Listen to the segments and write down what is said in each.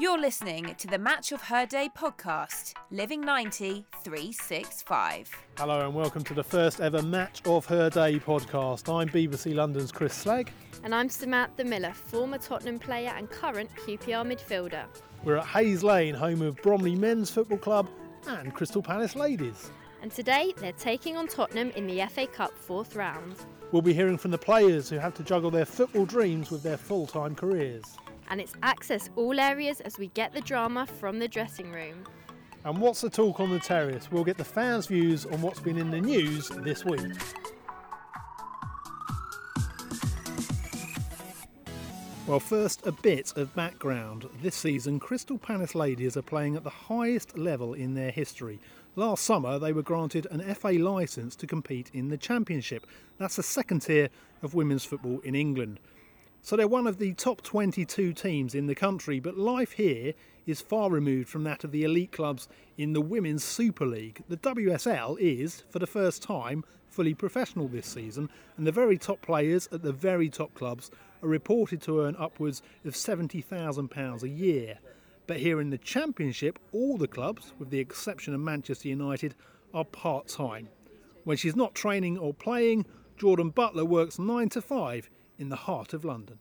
You're listening to the Match of Her Day podcast, Living 90 365. Hello and welcome to the first ever Match of Her Day podcast. I'm BBC London's Chris Slag. And I'm Samantha Miller, former Tottenham player and current QPR midfielder. We're at Hayes Lane, home of Bromley Men's Football Club and Crystal Palace Ladies. And today they're taking on Tottenham in the FA Cup fourth round. We'll be hearing from the players who have to juggle their football dreams with their full time careers and it's access all areas as we get the drama from the dressing room. And what's the talk on the terrace? We'll get the fans' views on what's been in the news this week. Well, first, a bit of background. This season, Crystal Palace Ladies are playing at the highest level in their history. Last summer, they were granted an FA licence to compete in the Championship. That's the second tier of women's football in England. So they're one of the top 22 teams in the country, but life here is far removed from that of the elite clubs in the Women's Super League. The WSL is, for the first time, fully professional this season, and the very top players at the very top clubs are reported to earn upwards of £70,000 a year. But here in the Championship, all the clubs, with the exception of Manchester United, are part time. When she's not training or playing, Jordan Butler works 9 to 5 in the heart of London?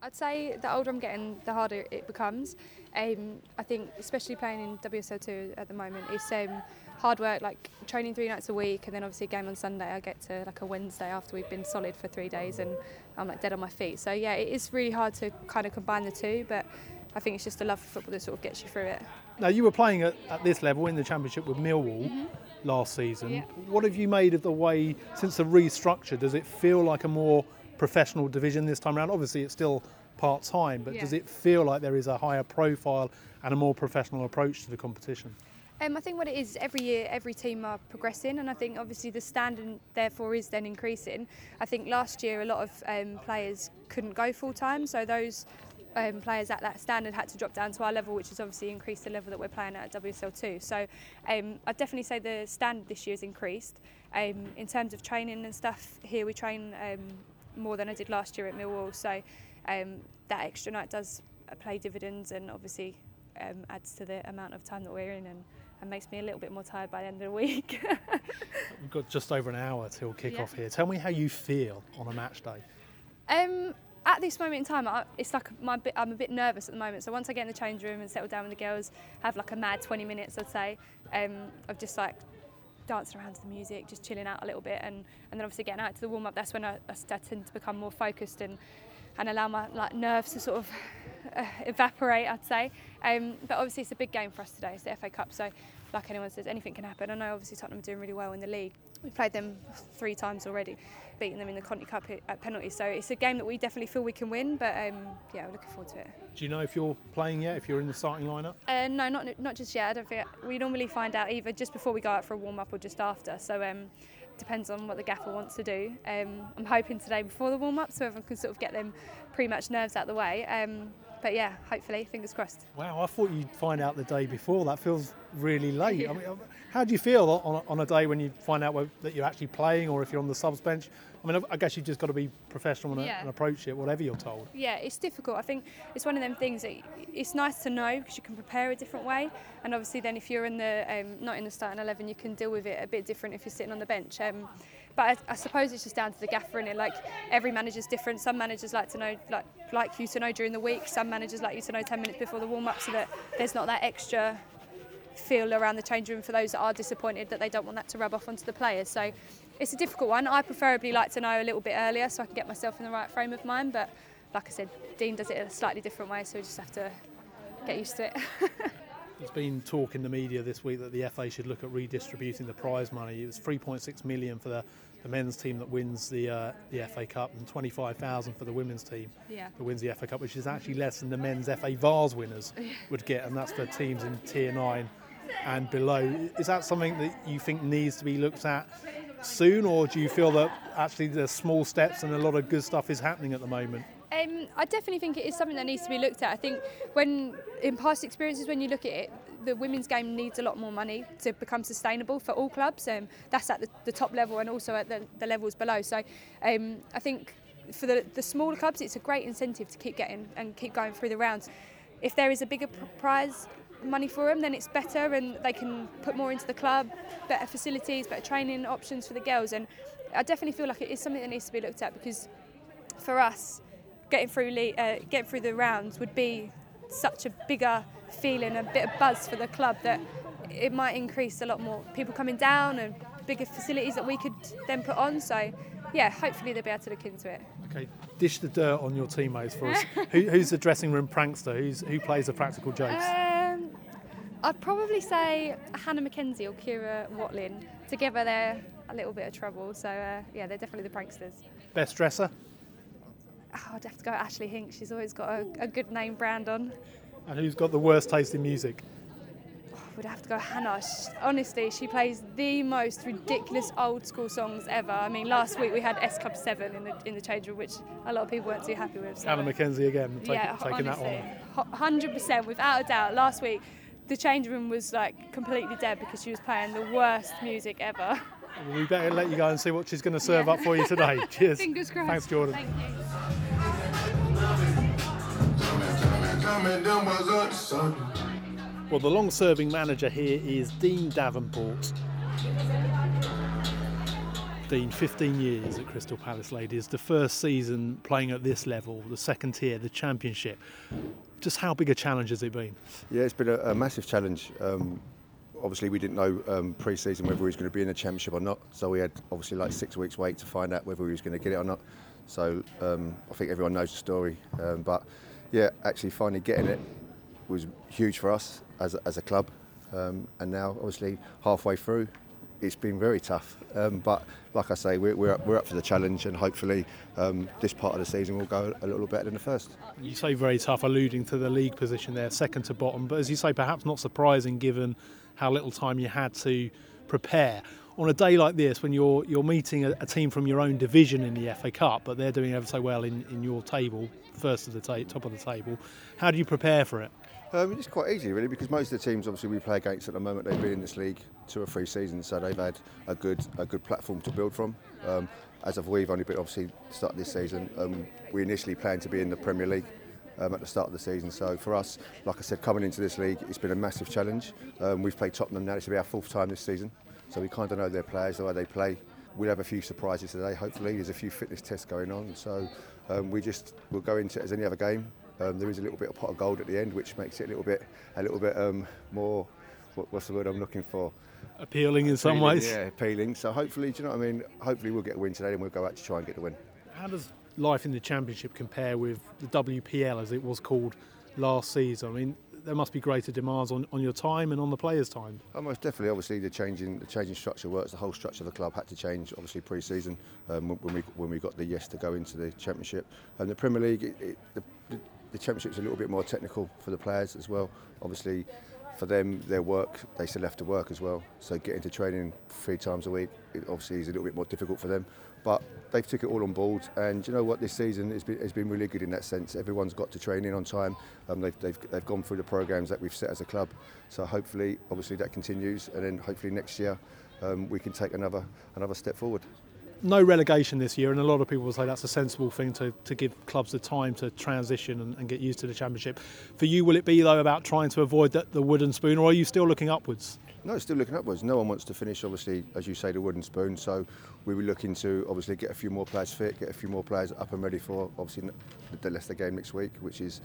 I'd say the older I'm getting, the harder it becomes. Um, I think, especially playing in WSL2 at the moment, it's um, hard work, like training three nights a week, and then obviously a game on Sunday. I get to like a Wednesday after we've been solid for three days, and I'm like dead on my feet. So yeah, it is really hard to kind of combine the two, but I think it's just the love for football that sort of gets you through it. Now you were playing at, at this level in the Championship with Millwall. Mm-hmm. Last season, yeah. what have you made of the way since the restructure? Does it feel like a more professional division this time around. Obviously, it's still part time, but yeah. does it feel like there is a higher profile and a more professional approach to the competition? Um, I think what it is every year, every team are progressing, and I think obviously the standard therefore is then increasing. I think last year a lot of um, players couldn't go full time, so those um, players at that standard had to drop down to our level, which has obviously increased the level that we're playing at at WSL2. So um, I'd definitely say the standard this year has increased. Um, in terms of training and stuff, here we train um, more than I did last year at Millwall. So um, that extra night does play dividends and obviously um, adds to the amount of time that we're in and, and makes me a little bit more tired by the end of the week. We've got just over an hour till kick yeah. off here. Tell me how you feel on a match day. Um, at this moment in time, I, it's like my, I'm a bit nervous at the moment. So once I get in the change room and settle down with the girls, have like a mad 20 minutes, I'd say, um, of just like dancing around to the music, just chilling out a little bit, and, and then obviously getting out to the warm up. That's when I, I to become more focused and and allow my like nerves to sort of evaporate. I'd say, um, but obviously it's a big game for us today. It's the FA Cup, so like anyone says, anything can happen. I know obviously Tottenham are doing really well in the league. We've played them three times already, beating them in the Conti Cup at penalties. So it's a game that we definitely feel we can win. But um, yeah, we're looking forward to it. Do you know if you're playing yet? If you're in the starting lineup? Uh, no, not not just yet. I don't think we normally find out either just before we go out for a warm up or just after. So. Um, depends on what the gaffer wants to do. Um, I'm hoping today before the warm up so everyone can sort of get them pre-match nerves out the way. Um, but yeah, hopefully, fingers crossed. Wow, I thought you'd find out the day before. That feels really late. Yeah. I mean, how do you feel on a, on a day when you find out that you're actually playing, or if you're on the subs bench? I mean, I guess you've just got to be professional and, yeah. and, approach it, whatever you're told. Yeah, it's difficult. I think it's one of them things that it's nice to know because you can prepare a different way. And obviously, then if you're in the um, not in the starting eleven, you can deal with it a bit different if you're sitting on the bench. Um, but I, I, suppose it's just down to the gaffer in it. Like every manager's different. Some managers like to know, like like you to know during the week. Some managers like you to know 10 minutes before the warm up, so that there's not that extra feel around the change room for those that are disappointed that they don't want that to rub off onto the players. So it's a difficult one. I preferably like to know a little bit earlier so I can get myself in the right frame of mind. But like I said, Dean does it a slightly different way, so we just have to get used to it. There's been talk in the media this week that the FA should look at redistributing the prize money. It was 3.6 million for the, the men's team that wins the uh, the FA Cup and 25,000 for the women's team yeah. that wins the FA Cup, which is actually less than the men's FA Vase winners would get, and that's for teams in Tier 9 and below. Is that something that you think needs to be looked at soon, or do you feel that actually there's small steps and a lot of good stuff is happening at the moment? Um, I definitely think it is something that needs to be looked at. I think when in past experiences, when you look at it, the women's game needs a lot more money to become sustainable for all clubs. Um, that's at the, the, top level and also at the, the levels below. So um, I think for the, the smaller clubs, it's a great incentive to keep getting and keep going through the rounds if there is a bigger prize money for them, then it's better and they can put more into the club, better facilities, better training options for the girls. And I definitely feel like it is something that needs to be looked at because for us, getting through uh, getting through the rounds would be such a bigger feeling, a bit of buzz for the club that it might increase a lot more people coming down and bigger facilities that we could then put on. So, yeah, hopefully they'll be able to look into it. Okay, dish the dirt on your teammates for us. Who, who's the dressing room prankster? Who's, who plays the practical jokes? Um, I'd probably say Hannah Mackenzie or Kira Watlin. Together, they're a little bit of trouble. So, uh, yeah, they're definitely the pranksters. Best dresser? Oh, I'd have to go Ashley Hink. She's always got a, a good name brand on. And who's got the worst taste in music? would have to go Hannah. She, honestly, she plays the most ridiculous old school songs ever. I mean, last week we had S Club 7 in the, in the change room, which a lot of people weren't too happy with. So. Hannah Mackenzie again, take, yeah, taking honestly, that on. 100%, without a doubt. Last week, the change room was like completely dead because she was playing the worst music ever. We better let you go and see what she's going to serve yeah. up for you today. Cheers. Fingers crossed. Thanks, Jordan. Thank you. Well, the long serving manager here is Dean Davenport. Dean, 15 years at Crystal Palace Ladies, the first season playing at this level, the second tier, the championship. Just how big a challenge has it been? Yeah, it's been a, a massive challenge. Um, obviously, we didn't know um, pre season whether he was going to be in the championship or not, so we had obviously like six weeks' wait to find out whether he was going to get it or not. So um, I think everyone knows the story. Um, but yeah, actually, finally getting it was huge for us as a, as a club. Um, and now, obviously, halfway through, it's been very tough. Um, but like I say, we're, we're, up, we're up for the challenge, and hopefully, um, this part of the season will go a little better than the first. You say very tough, alluding to the league position there, second to bottom. But as you say, perhaps not surprising given how little time you had to prepare. On a day like this, when you're you're meeting a, a team from your own division in the FA Cup, but they're doing ever so well in, in your table, first of the ta- top of the table, how do you prepare for it? Um, it's quite easy, really, because most of the teams, obviously, we play against at the moment, they've been in this league two or three seasons, so they've had a good a good platform to build from. Um, as of we've only been obviously started this season, um, we initially planned to be in the Premier League. Um, at the start of the season. So for us, like I said, coming into this league, it's been a massive challenge. Um, we've played Tottenham now; this will be our fourth time this season, so we kind of know their players, the way they play. We'll have a few surprises today. Hopefully, there's a few fitness tests going on, so um, we just will go into it as any other game. Um, there is a little bit of pot of gold at the end, which makes it a little bit, a little bit um, more. What, what's the word I'm looking for? Appealing in some ways. Yeah, appealing. So hopefully, do you know what I mean? Hopefully, we'll get a win today, and we'll go out to try and get the win. How does life in the championship compare with the WPL, as it was called last season? I mean, there must be greater demands on, on your time and on the players' time. Oh, most definitely. Obviously, the changing the changing structure works. The whole structure of the club had to change. Obviously, pre-season um, when we when we got the yes to go into the championship and the Premier League. It, it, the, the championship's a little bit more technical for the players as well. Obviously, for them, their work, they still have to work as well. So getting to training three times a week, obviously is a little bit more difficult for them. But they've took it all on board, and you know what? This season has been, has been really good in that sense. Everyone's got to train in on time. Um, they've, they've, they've gone through the programs that we've set as a club. So hopefully, obviously, that continues, and then hopefully next year um, we can take another another step forward no relegation this year, and a lot of people will say that's a sensible thing to, to give clubs the time to transition and, and get used to the championship. For you, will it be though about trying to avoid the, the wooden spoon, or are you still looking upwards? No, still looking upwards. No one wants to finish, obviously, as you say, the wooden spoon. So we were looking to obviously get a few more players fit, get a few more players up and ready for obviously the Leicester game next week, which is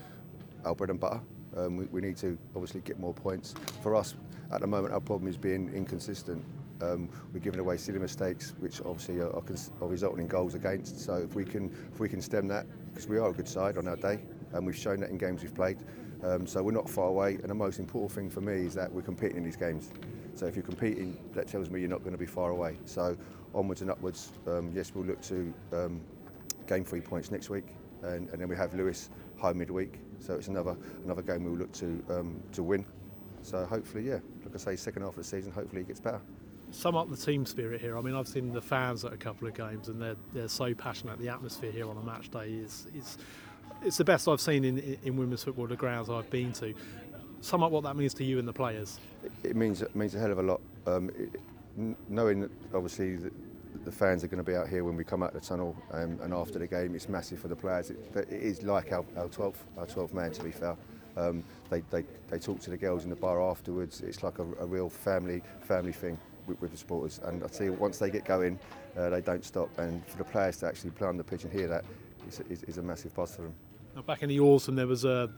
our bread and butter. Um, we, we need to obviously get more points. For us, at the moment, our problem is being inconsistent. Um, we're giving away silly mistakes, which obviously are, are, resulting in goals against. So if we can if we can stem that, because we are a good side on our day, and we've shown that in games we've played. Um, so we're not far away, and the most important thing for me is that we're competing in these games. So if you're competing, that tells me you're not going to be far away. So onwards and upwards. Um, yes, we'll look to um, gain three points next week, and, and, then we have Lewes home midweek. So it's another another game we'll look to um, to win. So hopefully, yeah, like I say, second half of the season, hopefully it gets better sum up the team spirit here. I mean, I've seen the fans at a couple of games, and they're they're so passionate. The atmosphere here on a match day is is it's the best I've seen in in women's football. The grounds I've been to. Sum up what that means to you and the players. It means it means a hell of a lot. Um, it, knowing that obviously the, the, fans are going to be out here when we come out of the tunnel um, and after the game, it's massive for the players. It, it is like our, our 12th our 12th man to be fair. Um, they, they, they talk to the girls in the bar afterwards. It's like a, a real family family thing with, with the supporters. And I tell you, once they get going, uh, they don't stop. And for the players to actually play on the pitch and hear that is, is, is a massive plus for them. Now, back in the autumn, there was a,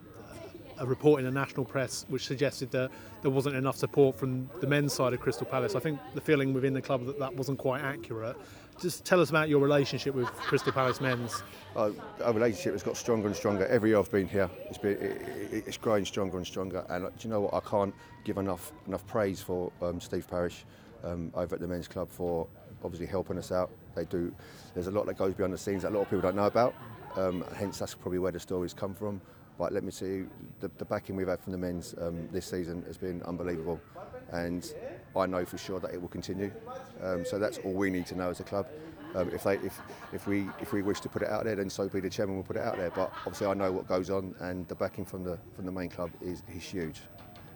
a report in the national press which suggested that there wasn't enough support from the men's side of Crystal Palace. I think the feeling within the club that that wasn't quite accurate. Just tell us about your relationship with Crystal Palace men's. Uh, our relationship has got stronger and stronger every year I've been here. It's, been, it, it, it's growing stronger and stronger. And uh, do you know what? I can't give enough enough praise for um, Steve Parish um, over at the men's club for obviously helping us out. They do. There's a lot that goes behind the scenes that a lot of people don't know about. Um, hence, that's probably where the stories come from. But let me you, the, the backing we've had from the men's um, this season has been unbelievable, and I know for sure that it will continue. Um, so that's all we need to know as a club. Um, if they, if, if we, if we wish to put it out there, then so be the chairman will put it out there. But obviously, I know what goes on, and the backing from the from the main club is, is huge.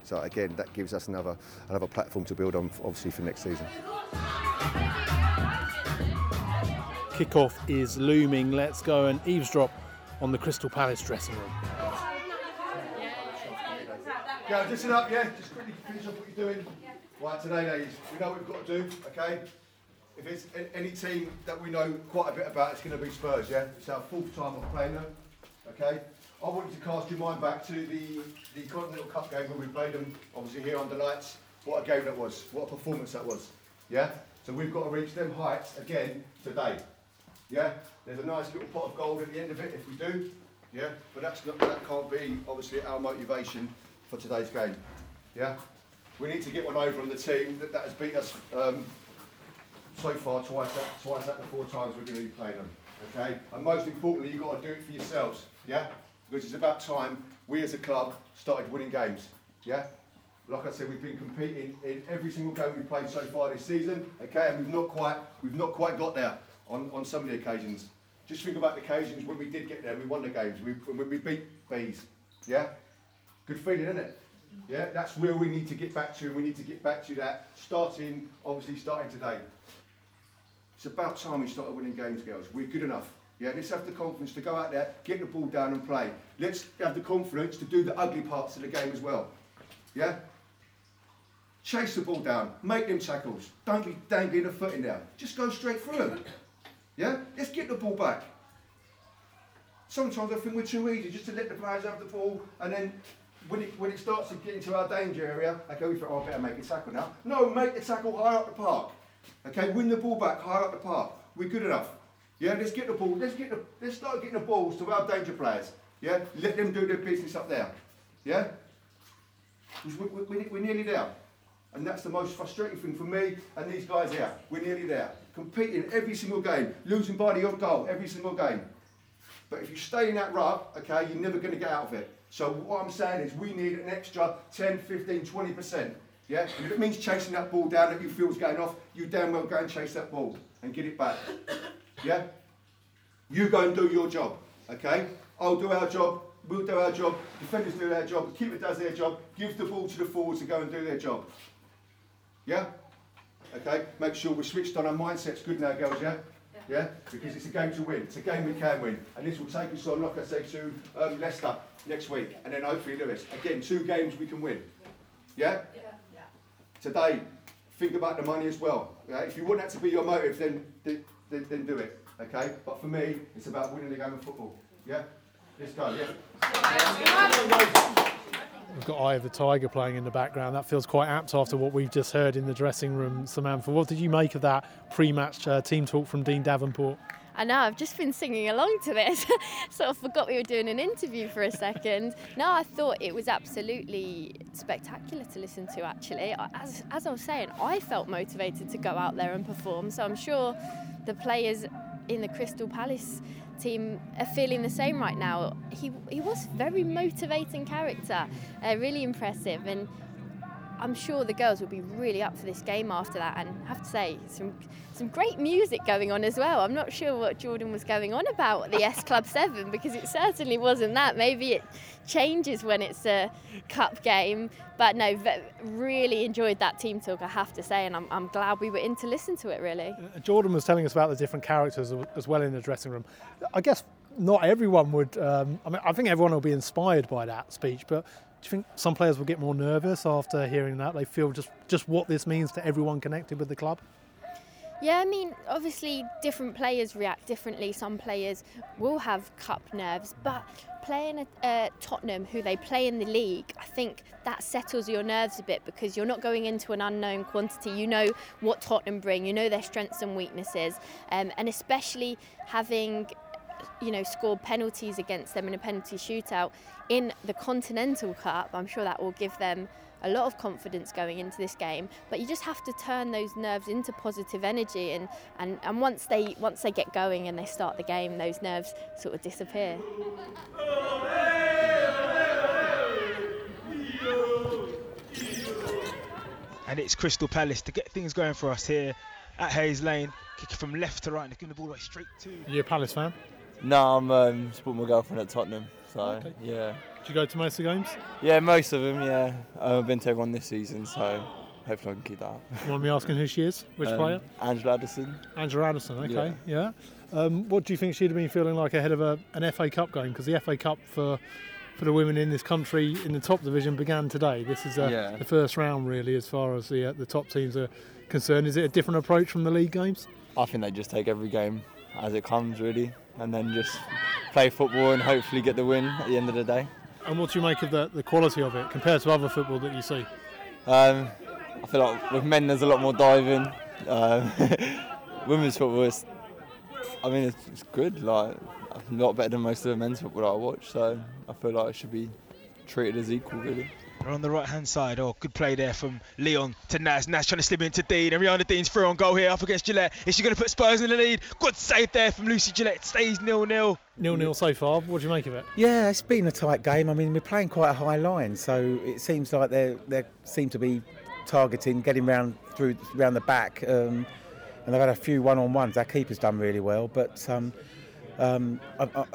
So again, that gives us another another platform to build on, obviously for next season. Kickoff is looming. Let's go and eavesdrop on the Crystal Palace dressing room. Yeah, listen up, yeah. Just quickly finish off what you're doing. Right, today, ladies, we know what we've got to do, okay? If it's any team that we know quite a bit about, it's going to be Spurs, yeah? It's our fourth time of playing them, okay? I want you to cast your mind back to the, the Continental Cup game when we played them, obviously here under lights. What a game that was, what a performance that was, yeah? So we've got to reach them heights again today, yeah? There's a nice little pot of gold at the end of it if we do, yeah? But that's not, that can't be, obviously, our motivation for today's game, yeah? We need to get one over on the team that, that has beat us um, so far twice out, twice out of four times we're going to be playing them. Okay? And most importantly, you've got to do it for yourselves. Yeah? Because it's about time we as a club started winning games. Yeah? Like I said, we've been competing in every single game we've played so far this season. Okay, and we've not quite we've not quite got there on, on some of the occasions. Just think about the occasions when we did get there, we won the games, we, we beat bees. Yeah? Good feeling, isn't it? Yeah, that's where we need to get back to. And we need to get back to that, starting, obviously starting today. It's about time we started winning games, girls. We're good enough. Yeah, let's have the confidence to go out there, get the ball down and play. Let's have the confidence to do the ugly parts of the game as well. Yeah? Chase the ball down, make them tackles. Don't be dangling a foot in there. Just go straight through them. Yeah? Let's get the ball back. Sometimes I think we're too easy just to let the players have the ball and then when it, when it starts to get into our danger area, okay, we think, oh, I better make a tackle now. No, make the tackle high up the park. Okay, win the ball back high up the park. We're good enough. Yeah, let's get the ball. Let's get the. Let's start getting the balls to our danger players. Yeah, let them do their business up there. Yeah, we, we, we, we're nearly there, and that's the most frustrating thing for me and these guys here. We're nearly there, competing every single game, losing by the odd goal every single game. But if you stay in that rut, okay, you're never going to get out of it. So what I'm saying is we need an extra 10, 15, 20%. Yeah? And if it means chasing that ball down that you feel is going off, you damn well go and chase that ball and get it back. Yeah? You go and do your job. Okay? I'll do our job. We'll do our job. Defenders do their job. The keeper does their job. Give the ball to the forwards to go and do their job. Yeah? Okay? Make sure we're switched on. Our mindset's good now, girls, yeah? Yeah? Because it's a game to win. It's a game we can win. And this will take us on, like I say, to um, Leicester next week. And then hopefully Lewes. Again, two games we can win. Yeah? Yeah. Today, think about the money as well. Yeah? If you want that to be your motive, then, then, then, then do it. Okay? But for me, it's about winning the game of football. Yeah? Let's go, yeah? We've got Eye of the Tiger playing in the background. That feels quite apt after what we've just heard in the dressing room, Samantha. What did you make of that pre-match uh, team talk from Dean Davenport? I know, I've just been singing along to this. sort of forgot we were doing an interview for a second. no, I thought it was absolutely spectacular to listen to, actually. As, as I was saying, I felt motivated to go out there and perform, so I'm sure the players in the Crystal Palace team are feeling the same right now. He, he was very motivating character, uh, really impressive, and I'm sure the girls will be really up for this game after that. And I have to say, some some great music going on as well. I'm not sure what Jordan was going on about the S Club 7 because it certainly wasn't that. Maybe it changes when it's a cup game. But no, really enjoyed that team talk, I have to say, and I'm, I'm glad we were in to listen to it, really. Uh, Jordan was telling us about the different characters as well in the dressing room. I guess not everyone would. Um, I mean, I think everyone will be inspired by that speech, but do you think some players will get more nervous after hearing that? They feel just just what this means to everyone connected with the club. Yeah, I mean, obviously, different players react differently. Some players will have cup nerves, but playing at uh, Tottenham, who they play in the league, I think that settles your nerves a bit because you're not going into an unknown quantity. You know what Tottenham bring, you know their strengths and weaknesses, um, and especially having you know, scored penalties against them in a penalty shootout in the Continental Cup. I'm sure that will give them a lot of confidence going into this game. But you just have to turn those nerves into positive energy, and, and, and once they once they get going and they start the game, those nerves sort of disappear. And it's Crystal Palace to get things going for us here at Hayes Lane. Kicking from left to right and giving the ball away straight to. You're a Palace fan? No, I'm um, supporting my girlfriend at Tottenham. So Okay. yeah, Do you go to most of the games? yeah, most of them. Yeah, um, I've been to everyone this season, so hopefully I can keep that up. You want me asking who she is? Which Um, player? Angela Addison. Angela Addison. Okay, yeah. Um, what do you think she'd have been feeling like ahead of a, an FA Cup game? Because the FA Cup for for the women in this country in the top division began today. This is uh, Yeah. the first round, really, as far as the uh, the top teams are concerned. Is it a different approach from the league games? I think they just take every game as it comes, really, and then just play football and hopefully get the win at the end of the day. And what do you make of the, the quality of it compared to other football that you see? Um, I feel like with men there's a lot more diving. Um, women's football is, I mean, it's, it's good. Like a lot better than most of the men's football that I watch. So I feel like it should be treated as equal, really. We're on the right hand side. Oh, good play there from Leon to Naz. Naz trying to slip into Dean. And Rianna Dean's through on goal here up against Gillette. Is she going to put Spurs in the lead? Good save there from Lucy Gillette. It stays nil nil. Nil nil so far. What do you make of it? Yeah, it's been a tight game. I mean, we're playing quite a high line, so it seems like they they seem to be targeting, getting round through round the back, um, and they've had a few one-on-ones. Our keeper's done really well, but um, um,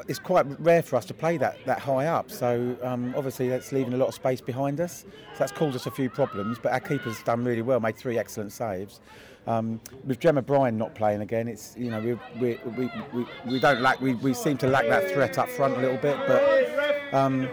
it's quite rare for us to play that that high up. So um, obviously that's leaving a lot of space behind us. So that's caused us a few problems. But our keeper's done really well, made three excellent saves. Um, with Gemma Bryan not playing again, it's you know we we, we, we, we don't lack we, we seem to lack that threat up front a little bit, but um,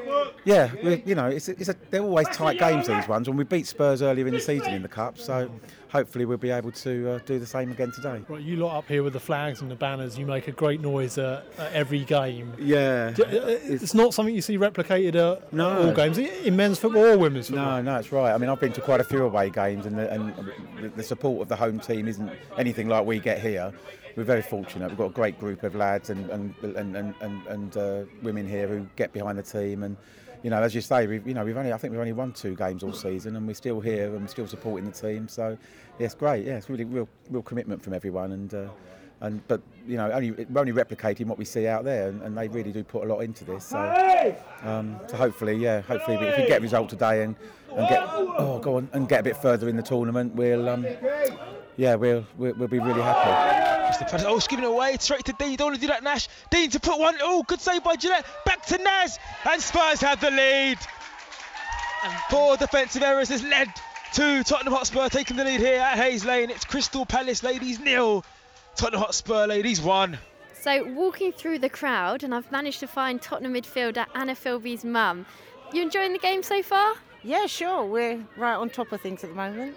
yeah, we, you know it's, a- it's a, they're always tight games these ones. When we beat Spurs earlier in the season in the cup, so hopefully we'll be able to uh, do the same again today. Right, you lot up here with the flags and the banners. You make a great noise uh, at every game. Yeah, D- uh, It's not something you see replicated at No. all games in men's football or women's football. No, no, it's right. I mean, I've been to quite a few away games, and the, and the- the support of the home team isn't anything like we get here. We're very fortunate. We've got a great group of lads and and and and, and, and uh, women here who get behind the team. And you know, as you say, we've you know we've only I think we've only won two games all season, and we're still here and we're still supporting the team. So yeah, it's great. Yeah, it's really real real commitment from everyone. And uh, and but you know, only we're only replicating what we see out there, and, and they really do put a lot into this. So. Um, so hopefully, yeah, hopefully if we get a result today and, and get oh go on and get a bit further in the tournament, we'll um, yeah we'll, we'll we'll be really happy. Crystal Palace. Oh, it's giving it away straight to Dean. You don't want to do that, Nash. Dean to put one. Oh, good save by Gillette. Back to Naz. And Spurs have the lead. And four defensive errors has led to Tottenham Hotspur taking the lead here at Hayes Lane. It's Crystal Palace ladies nil. Tottenham Hotspur ladies one. So, walking through the crowd, and I've managed to find Tottenham midfielder Anna Filbey's mum. You enjoying the game so far? Yeah, sure. We're right on top of things at the moment.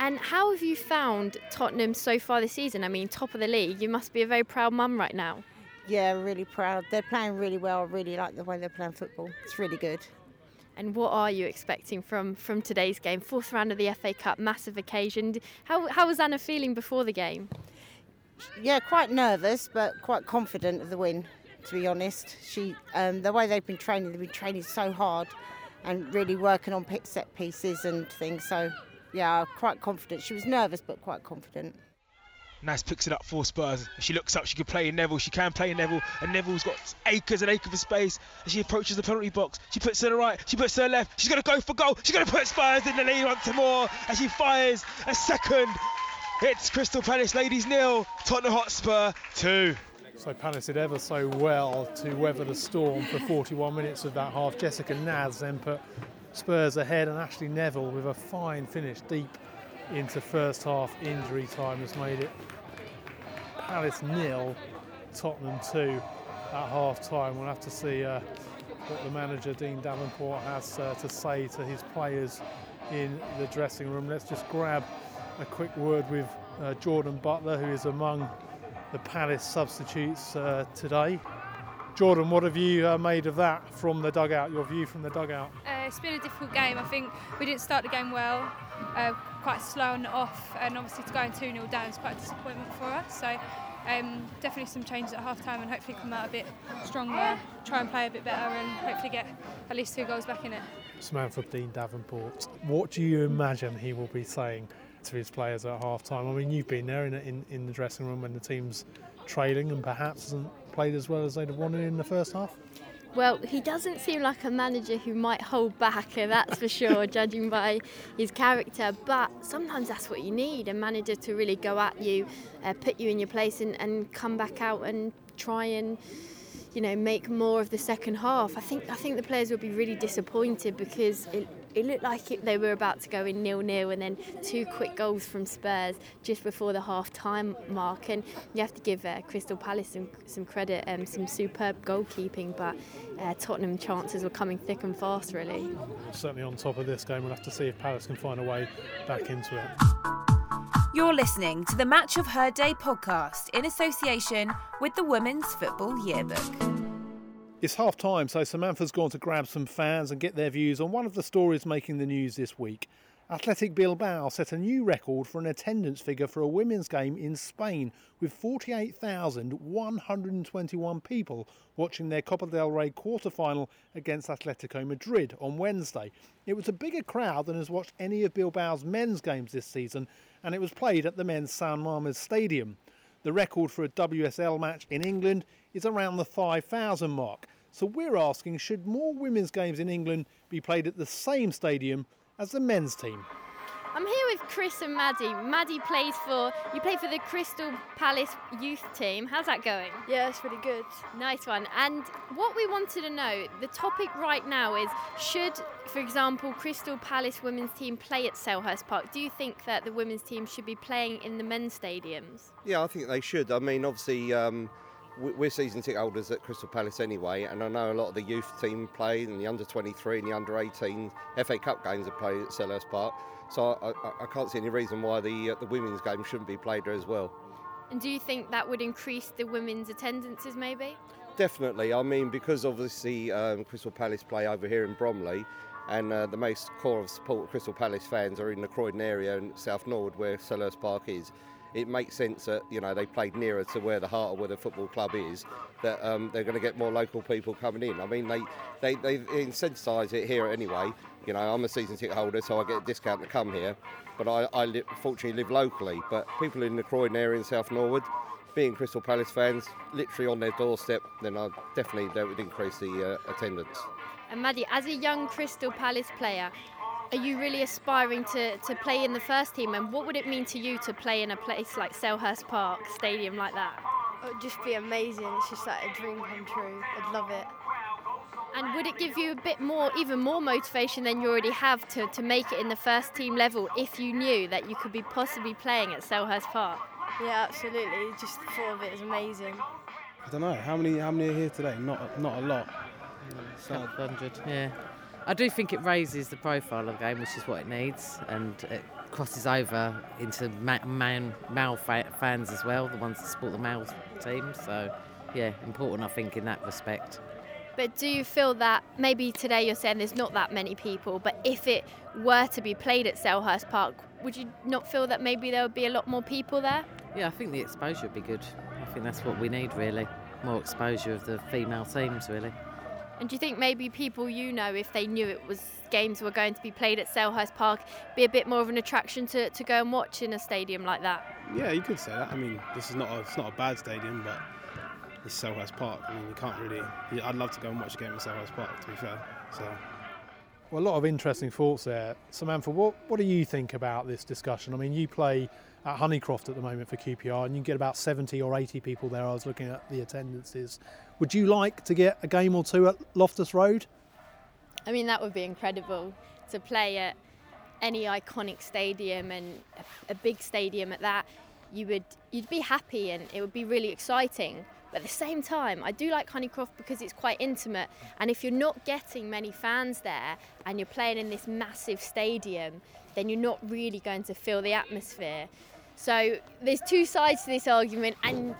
And how have you found Tottenham so far this season? I mean, top of the league. You must be a very proud mum right now. Yeah, really proud. They're playing really well. I really like the way they're playing football. It's really good. And what are you expecting from from today's game? Fourth round of the FA Cup, massive occasion. How how was Anna feeling before the game? Yeah, quite nervous, but quite confident of the win. To be honest, she um, the way they've been training, they've been training so hard, and really working on set pieces and things. So, yeah, quite confident. She was nervous, but quite confident. Naz picks it up for Spurs. She looks up, she can play in Neville, she can play in Neville, and Neville's got acres and acres of space. As she approaches the penalty box, she puts to the right, she puts to the left, she's going to go for goal, she's going to put Spurs in the lead once more And she fires a second. It's Crystal Palace ladies nil, Tottenham Hotspur two. So Palace did ever so well to weather the storm for 41 minutes of that half. Jessica Naz then put Spurs ahead, and Ashleigh Neville with a fine finish deep into first half injury time has made it Palace nil, Tottenham two. at half time. We'll have to see uh, what the manager, Dean Davenport, has uh, to say to his players in the dressing room. Let's just grab a quick word with uh, Jordan Butler, who is among the Palace substitutes uh, today. Jordan, what have you uh, made of that from the dugout, your view from the dugout? Uh, it's been a difficult game. I think we didn't start the game well, uh, quite slow the off, and obviously to go 2 0 down is quite a disappointment for us. So um, definitely some changes at half time and hopefully come out a bit stronger, try and play a bit better, and hopefully get at least two goals back in it. Samantha Dean Davenport, what do you imagine he will be saying to his players at half time? I mean, you've been there in, in, in the dressing room when the team's trailing and perhaps hasn't played as well as they'd have wanted in the first half? Well, he doesn't seem like a manager who might hold back, that's for sure, judging by his character. But sometimes that's what you need a manager to really go at you, uh, put you in your place, and, and come back out and try and you know make more of the second half. I think I think the players will be really disappointed because it, it looked like it, they were about to go in nil nil, and then two quick goals from Spurs just before the half time mark. And you have to give uh, Crystal Palace some, some credit, um, some superb goalkeeping, but uh, Tottenham chances were coming thick and fast, really. Certainly on top of this game, we'll have to see if Palace can find a way back into it. You're listening to the Match of Her Day podcast in association with the Women's Football Yearbook. It's half time, so Samantha's gone to grab some fans and get their views on one of the stories making the news this week. Athletic Bilbao set a new record for an attendance figure for a women's game in Spain, with 48,121 people watching their Copa del Rey quarter final against Atletico Madrid on Wednesday. It was a bigger crowd than has watched any of Bilbao's men's games this season, and it was played at the men's San Mamés Stadium. The record for a WSL match in England is around the 5,000 mark. So we're asking should more women's games in England be played at the same stadium as the men's team? I'm here with Chris and Maddie. Maddie plays for you play for the Crystal Palace youth team. How's that going? Yeah, it's really good. Nice one. And what we wanted to know, the topic right now is should, for example, Crystal Palace women's team play at Selhurst Park? Do you think that the women's team should be playing in the men's stadiums? Yeah, I think they should. I mean, obviously. Um, we're season ticket holders at Crystal Palace anyway, and I know a lot of the youth team play, and the under 23 and the under 18 FA Cup games are played at Selhurst Park. So I, I, can't see any reason why the uh, the women's game shouldn't be played there as well. And do you think that would increase the women's attendances, maybe? Definitely. I mean, because obviously um, Crystal Palace play over here in Bromley, and uh, the most core of support Crystal Palace fans are in the Croydon area and South Norwood, where Selhurst Park is it makes sense that you know they played nearer to where the heart of where the football club is. That um, they're going to get more local people coming in. I mean, they they they incentivise it here anyway. You know, I'm a season ticket holder, so I get a discount to come here. But I, I li- fortunately live locally. But people in the Croydon area in South Norwood, being Crystal Palace fans, literally on their doorstep, then I definitely that would increase the uh, attendance. And Maddie, as a young Crystal Palace player, are you really aspiring to, to play in the first team? And what would it mean to you to play in a place like Selhurst Park, stadium like that? It would just be amazing. It's just like a dream come true. I'd love it. And would it give you a bit more, even more motivation than you already have to, to make it in the first team level if you knew that you could be possibly playing at Selhurst Park? Yeah, absolutely. Just the thought of it is amazing. I don't know how many how many are here today. Not not a lot. Five hundred. Yeah. I do think it raises the profile of the game, which is what it needs, and it crosses over into man, male fans as well, the ones that support the male team. So, yeah, important, I think, in that respect. But do you feel that maybe today you're saying there's not that many people, but if it were to be played at Selhurst Park, would you not feel that maybe there would be a lot more people there? Yeah, I think the exposure would be good. I think that's what we need really. More exposure of the female teams, really. And do you think maybe people you know, if they knew it was games were going to be played at Selhurst Park, be a bit more of an attraction to, to go and watch in a stadium like that? Yeah, you could say that. I mean, this is not a, it's not a bad stadium, but it's Selhurst Park. I mean, you can't really. I'd love to go and watch a game at Selhurst Park. To be fair, so. Well, a lot of interesting thoughts there, Samantha. What what do you think about this discussion? I mean, you play at Honeycroft at the moment for QPR, and you get about 70 or 80 people there. I was looking at the attendances. Would you like to get a game or two at Loftus Road? I mean, that would be incredible to play at any iconic stadium and a big stadium at that. You would you'd be happy and it would be really exciting. But at the same time, I do like Honeycroft because it's quite intimate. And if you're not getting many fans there and you're playing in this massive stadium, then you're not really going to feel the atmosphere. So there's two sides to this argument, and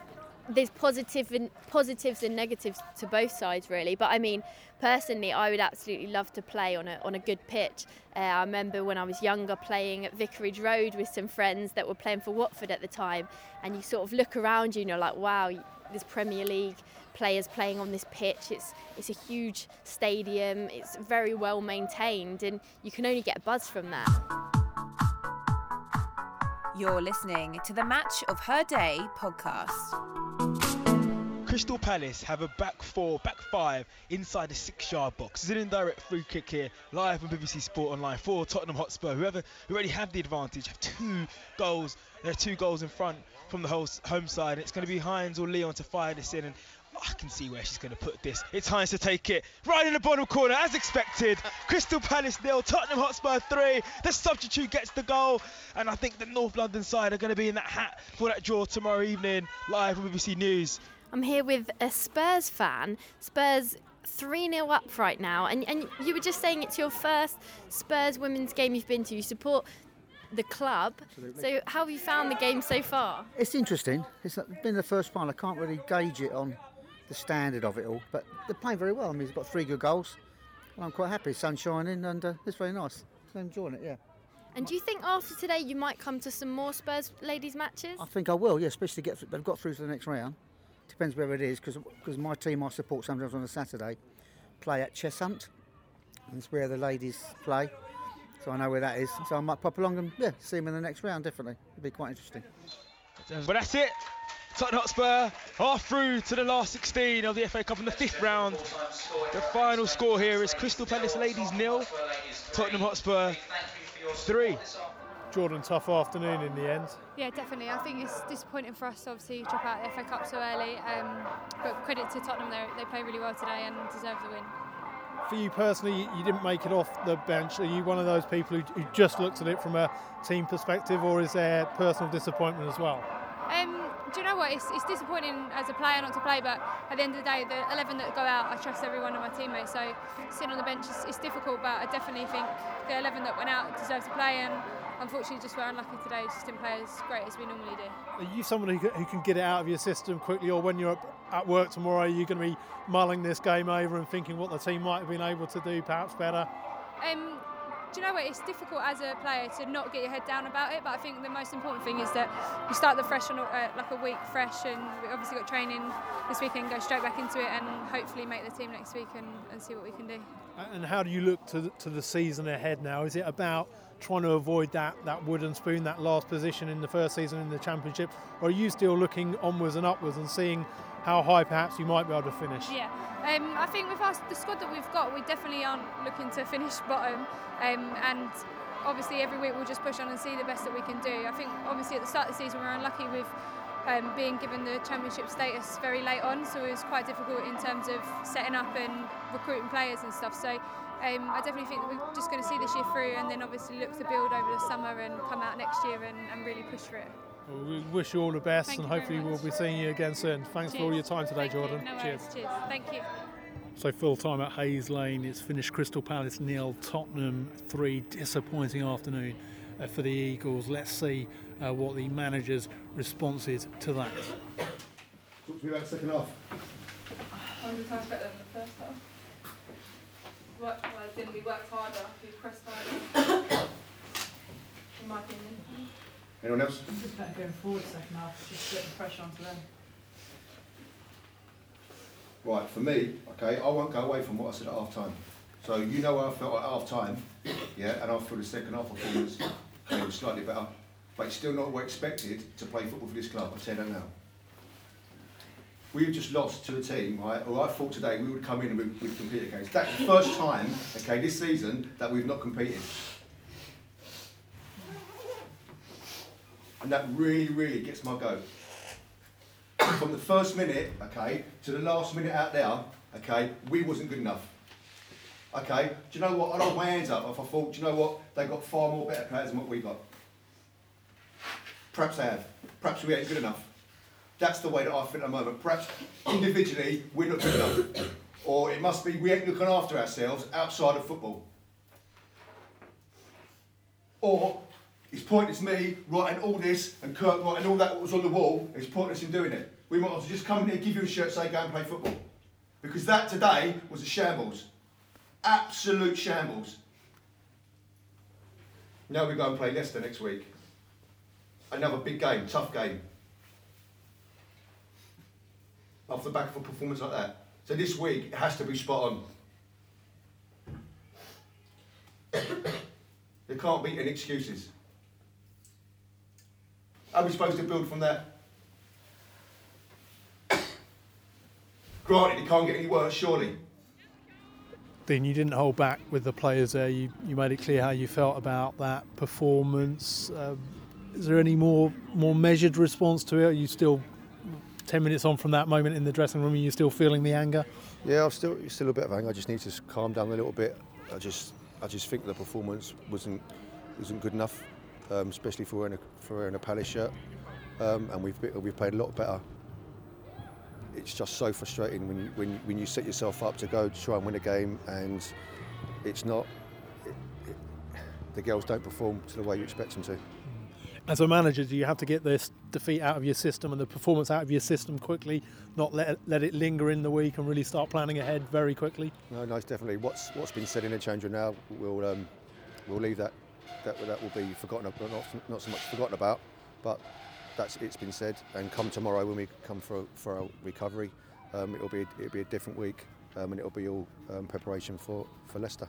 there's positive and positives and negatives to both sides really. But I mean, personally, I would absolutely love to play on a on a good pitch. Uh, I remember when I was younger playing at Vicarage Road with some friends that were playing for Watford at the time, and you sort of look around you and you're like, wow, there's Premier League players playing on this pitch. It's it's a huge stadium. It's very well maintained, and you can only get a buzz from that. You're listening to the Match of Her Day podcast. Crystal Palace have a back four, back five inside the six yard box. It's an indirect free kick here, live on BBC Sport Online for Tottenham Hotspur. Whoever who already have the advantage have two goals. There are two goals in front from the home side. It's going to be Hines or Leon to fire this in. And I can see where she's going to put this. It's Hines to take it. Right in the bottom corner, as expected. Crystal Palace nil, Tottenham Hotspur three. The substitute gets the goal. And I think the North London side are going to be in that hat for that draw tomorrow evening, live on BBC News. I'm here with a Spurs fan. Spurs 3 0 up right now. And, and you were just saying it's your first Spurs women's game you've been to. You support the club. Absolutely. So, how have you found the game so far? It's interesting. It's been the first one. I can't really gauge it on the standard of it all, but they're playing very well. I mean, they've got three good goals, and I'm quite happy. Sun shining, and uh, it's very nice. I'm enjoying it, yeah. And do you think after today you might come to some more Spurs ladies matches? I think I will, yeah. Especially get they've got through to the next round. Depends where it is, because my team I support sometimes on a Saturday play at Cheshunt, and it's where the ladies play. So I know where that is. So I might pop along and yeah, see them in the next round. Definitely, it'd be quite interesting. But that's it. Tottenham Hotspur are through to the last 16 of the FA Cup in the fifth round. The final score here is Crystal Palace ladies nil, Tottenham Hotspur three. Jordan, tough afternoon in the end. Yeah, definitely. I think it's disappointing for us obviously, to obviously drop out the FA Cup so early. Um, but credit to Tottenham, they play really well today and deserve the win. For you personally, you didn't make it off the bench. Are you one of those people who, who just looks at it from a team perspective, or is there personal disappointment as well? Um, do you know what? It's, it's disappointing as a player not to play, but at the end of the day, the 11 that go out, I trust every one of my teammates. So sitting on the bench is, is difficult, but I definitely think the 11 that went out deserve to play. And unfortunately, just we're unlucky today, just didn't play as great as we normally do. Are you someone who, who can get it out of your system quickly, or when you're at work tomorrow, are you going to be mulling this game over and thinking what the team might have been able to do perhaps better? Um, do you know what? It's difficult as a player to not get your head down about it, but I think the most important thing is that you start the fresh on uh, like a week fresh, and we obviously got training this weekend, go straight back into it, and hopefully make the team next week and, and see what we can do. And how do you look to the, to the season ahead now? Is it about trying to avoid that, that wooden spoon, that last position in the first season in the championship, or are you still looking onwards and upwards and seeing how high perhaps you might be able to finish? Yeah, um, I think with the squad that we've got, we definitely aren't looking to finish bottom, um, and obviously every week we'll just push on and see the best that we can do. I think obviously at the start of the season we were unlucky with um, being given the championship status very late on, so it was quite difficult in terms of setting up and recruiting players and stuff. So um, I definitely think that we're just going to see this year through, and then obviously look to build over the summer and come out next year and, and really push for it. Well, we wish you all the best, Thank and hopefully we'll be seeing you again soon. Thanks for all your time today, Thank you. Jordan. No Cheers. Cheers. Thank you. So full time at Hayes Lane. It's finished Crystal Palace nil, Tottenham three. Disappointing afternoon uh, for the Eagles. Let's see uh, what the manager's response is to that. Talk to me about the second half. Hundred times better than the first half. Worked, well, didn't we worked harder? We pressed harder. In my opinion. Anyone else? I'm Just better going forward second half, just the pressure onto them. Right, for me, okay, I won't go away from what I said at half time. So you know how I felt at half time, yeah, and I feel the second half performance okay, was slightly better. But it's still not what expected to play football for this club, tell you that now. We've just lost to a team, right, who I thought today we would come in and we'd, we'd compete against. That's the first time, okay, this season that we've not competed. And that really, really gets my goat. From the first minute, okay, to the last minute out there, okay, we wasn't good enough. Okay, do you know what? I'd hold my hands up if I thought, do you know what? They got far more better players than what we got. Perhaps they have. Perhaps we ain't good enough. That's the way that I feel at the moment. Perhaps individually we're not good enough, or it must be we ain't looking after ourselves outside of football. Or it's pointless me writing all this and Kirk writing all that was on the wall. It's pointless in doing it. We might as well just come in here, give you a shirt, say go and play football. Because that today was a shambles. Absolute shambles. Now we go and play Leicester next week. Another big game, tough game. Off the back of a performance like that. So this week it has to be spot on. there can't be any excuses. How are we supposed to build from that? Granted, it can't get any worse, surely. Dean, you didn't hold back with the players there. You, you made it clear how you felt about that performance. Um, is there any more more measured response to it? Are you still ten minutes on from that moment in the dressing room? Are you still feeling the anger? Yeah, I'm still still a bit of anger. I just need to calm down a little bit. I just I just think the performance wasn't wasn't good enough, um, especially for wearing a for wearing a Palace shirt. Um, and we've we've played a lot better. It's just so frustrating when you, when when you set yourself up to go try and win a game and it's not. It, it, the girls don't perform to the way you expect them to. As a manager, do you have to get this defeat out of your system and the performance out of your system quickly, not let let it linger in the week and really start planning ahead very quickly? No, no, it's definitely what's what's been said in the change room now. We'll um, we'll leave that that that will be forgotten about, not not so much forgotten about, but that's it's been said. And come tomorrow when we come for for our recovery, um, it'll be it'll be a different week, um, and it'll be all um, preparation for for Leicester.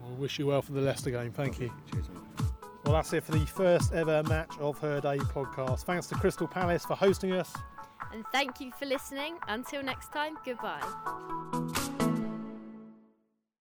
Well, wish you well for the Leicester game. Thank you. Cheers, mate. Well, that's it for the first ever match of Her Day podcast. Thanks to Crystal Palace for hosting us. And thank you for listening. Until next time, goodbye.